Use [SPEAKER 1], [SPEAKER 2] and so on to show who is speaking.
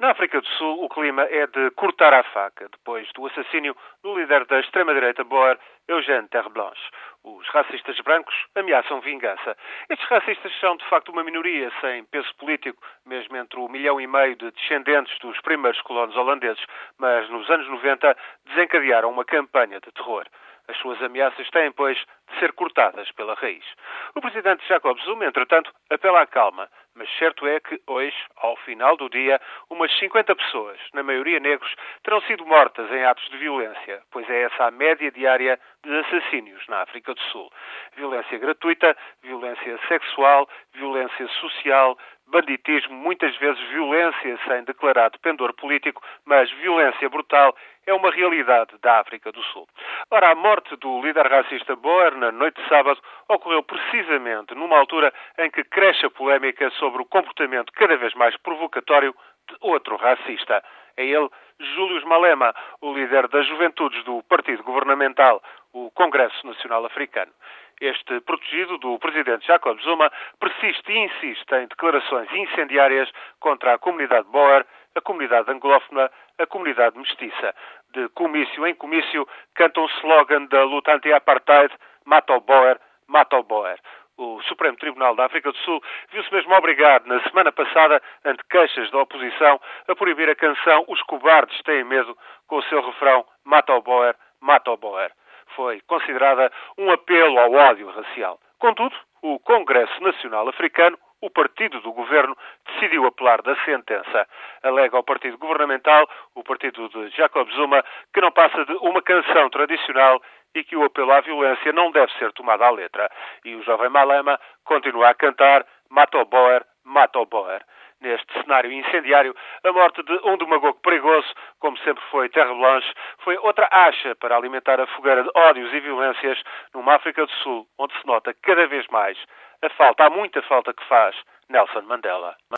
[SPEAKER 1] Na África do Sul, o clima é de cortar a faca, depois do assassínio do líder da extrema-direita Boer, Eugène Terreblanche. Os racistas brancos ameaçam vingança. Estes racistas são, de facto, uma minoria sem peso político, mesmo entre o milhão e meio de descendentes dos primeiros colonos holandeses, mas nos anos 90 desencadearam uma campanha de terror. As suas ameaças têm, pois, de ser cortadas pela raiz. O presidente Jacob Zuma, entretanto, apela à calma, mas certo é que hoje, ao final do dia, umas 50 pessoas, na maioria negros, terão sido mortas em atos de violência, pois é essa a média diária de assassínios na África do Sul. Violência gratuita, violência sexual, violência social, banditismo, muitas vezes violência sem declarado pendor político, mas violência brutal é uma realidade da África do Sul. Ora, a morte do líder racista Boer na noite de sábado ocorreu precisamente numa altura em que cresce a polémica sobre o comportamento cada vez mais provocatório de outro racista. É ele, Júlio Malema, o líder das juventudes do partido governamental, o Congresso Nacional Africano. Este protegido do presidente Jacob Zuma persiste e insiste em declarações incendiárias contra a comunidade Boer, a comunidade anglófona, a comunidade mestiça. De comício em comício, canta um slogan da luta anti-apartheid: mata o Boer, mata o Boer. O Supremo Tribunal da África do Sul viu-se mesmo obrigado, na semana passada, ante queixas da oposição, a proibir a canção Os Cobardes Têm Medo, com o seu refrão Mata o Boer, mata o Boer. Foi considerada um apelo ao ódio racial. Contudo, o Congresso Nacional Africano o partido do governo decidiu apelar da sentença. Alega ao partido governamental, o partido de Jacob Zuma, que não passa de uma canção tradicional e que o apelo à violência não deve ser tomado à letra. E o jovem Malema continua a cantar Mata o Boer, mata o Boer. Neste cenário incendiário, a morte de um demagogo perigoso, como sempre foi Terra Blanche, foi outra acha para alimentar a fogueira de ódios e violências numa África do Sul, onde se nota cada vez mais a falta, há muita falta que faz Nelson Mandela.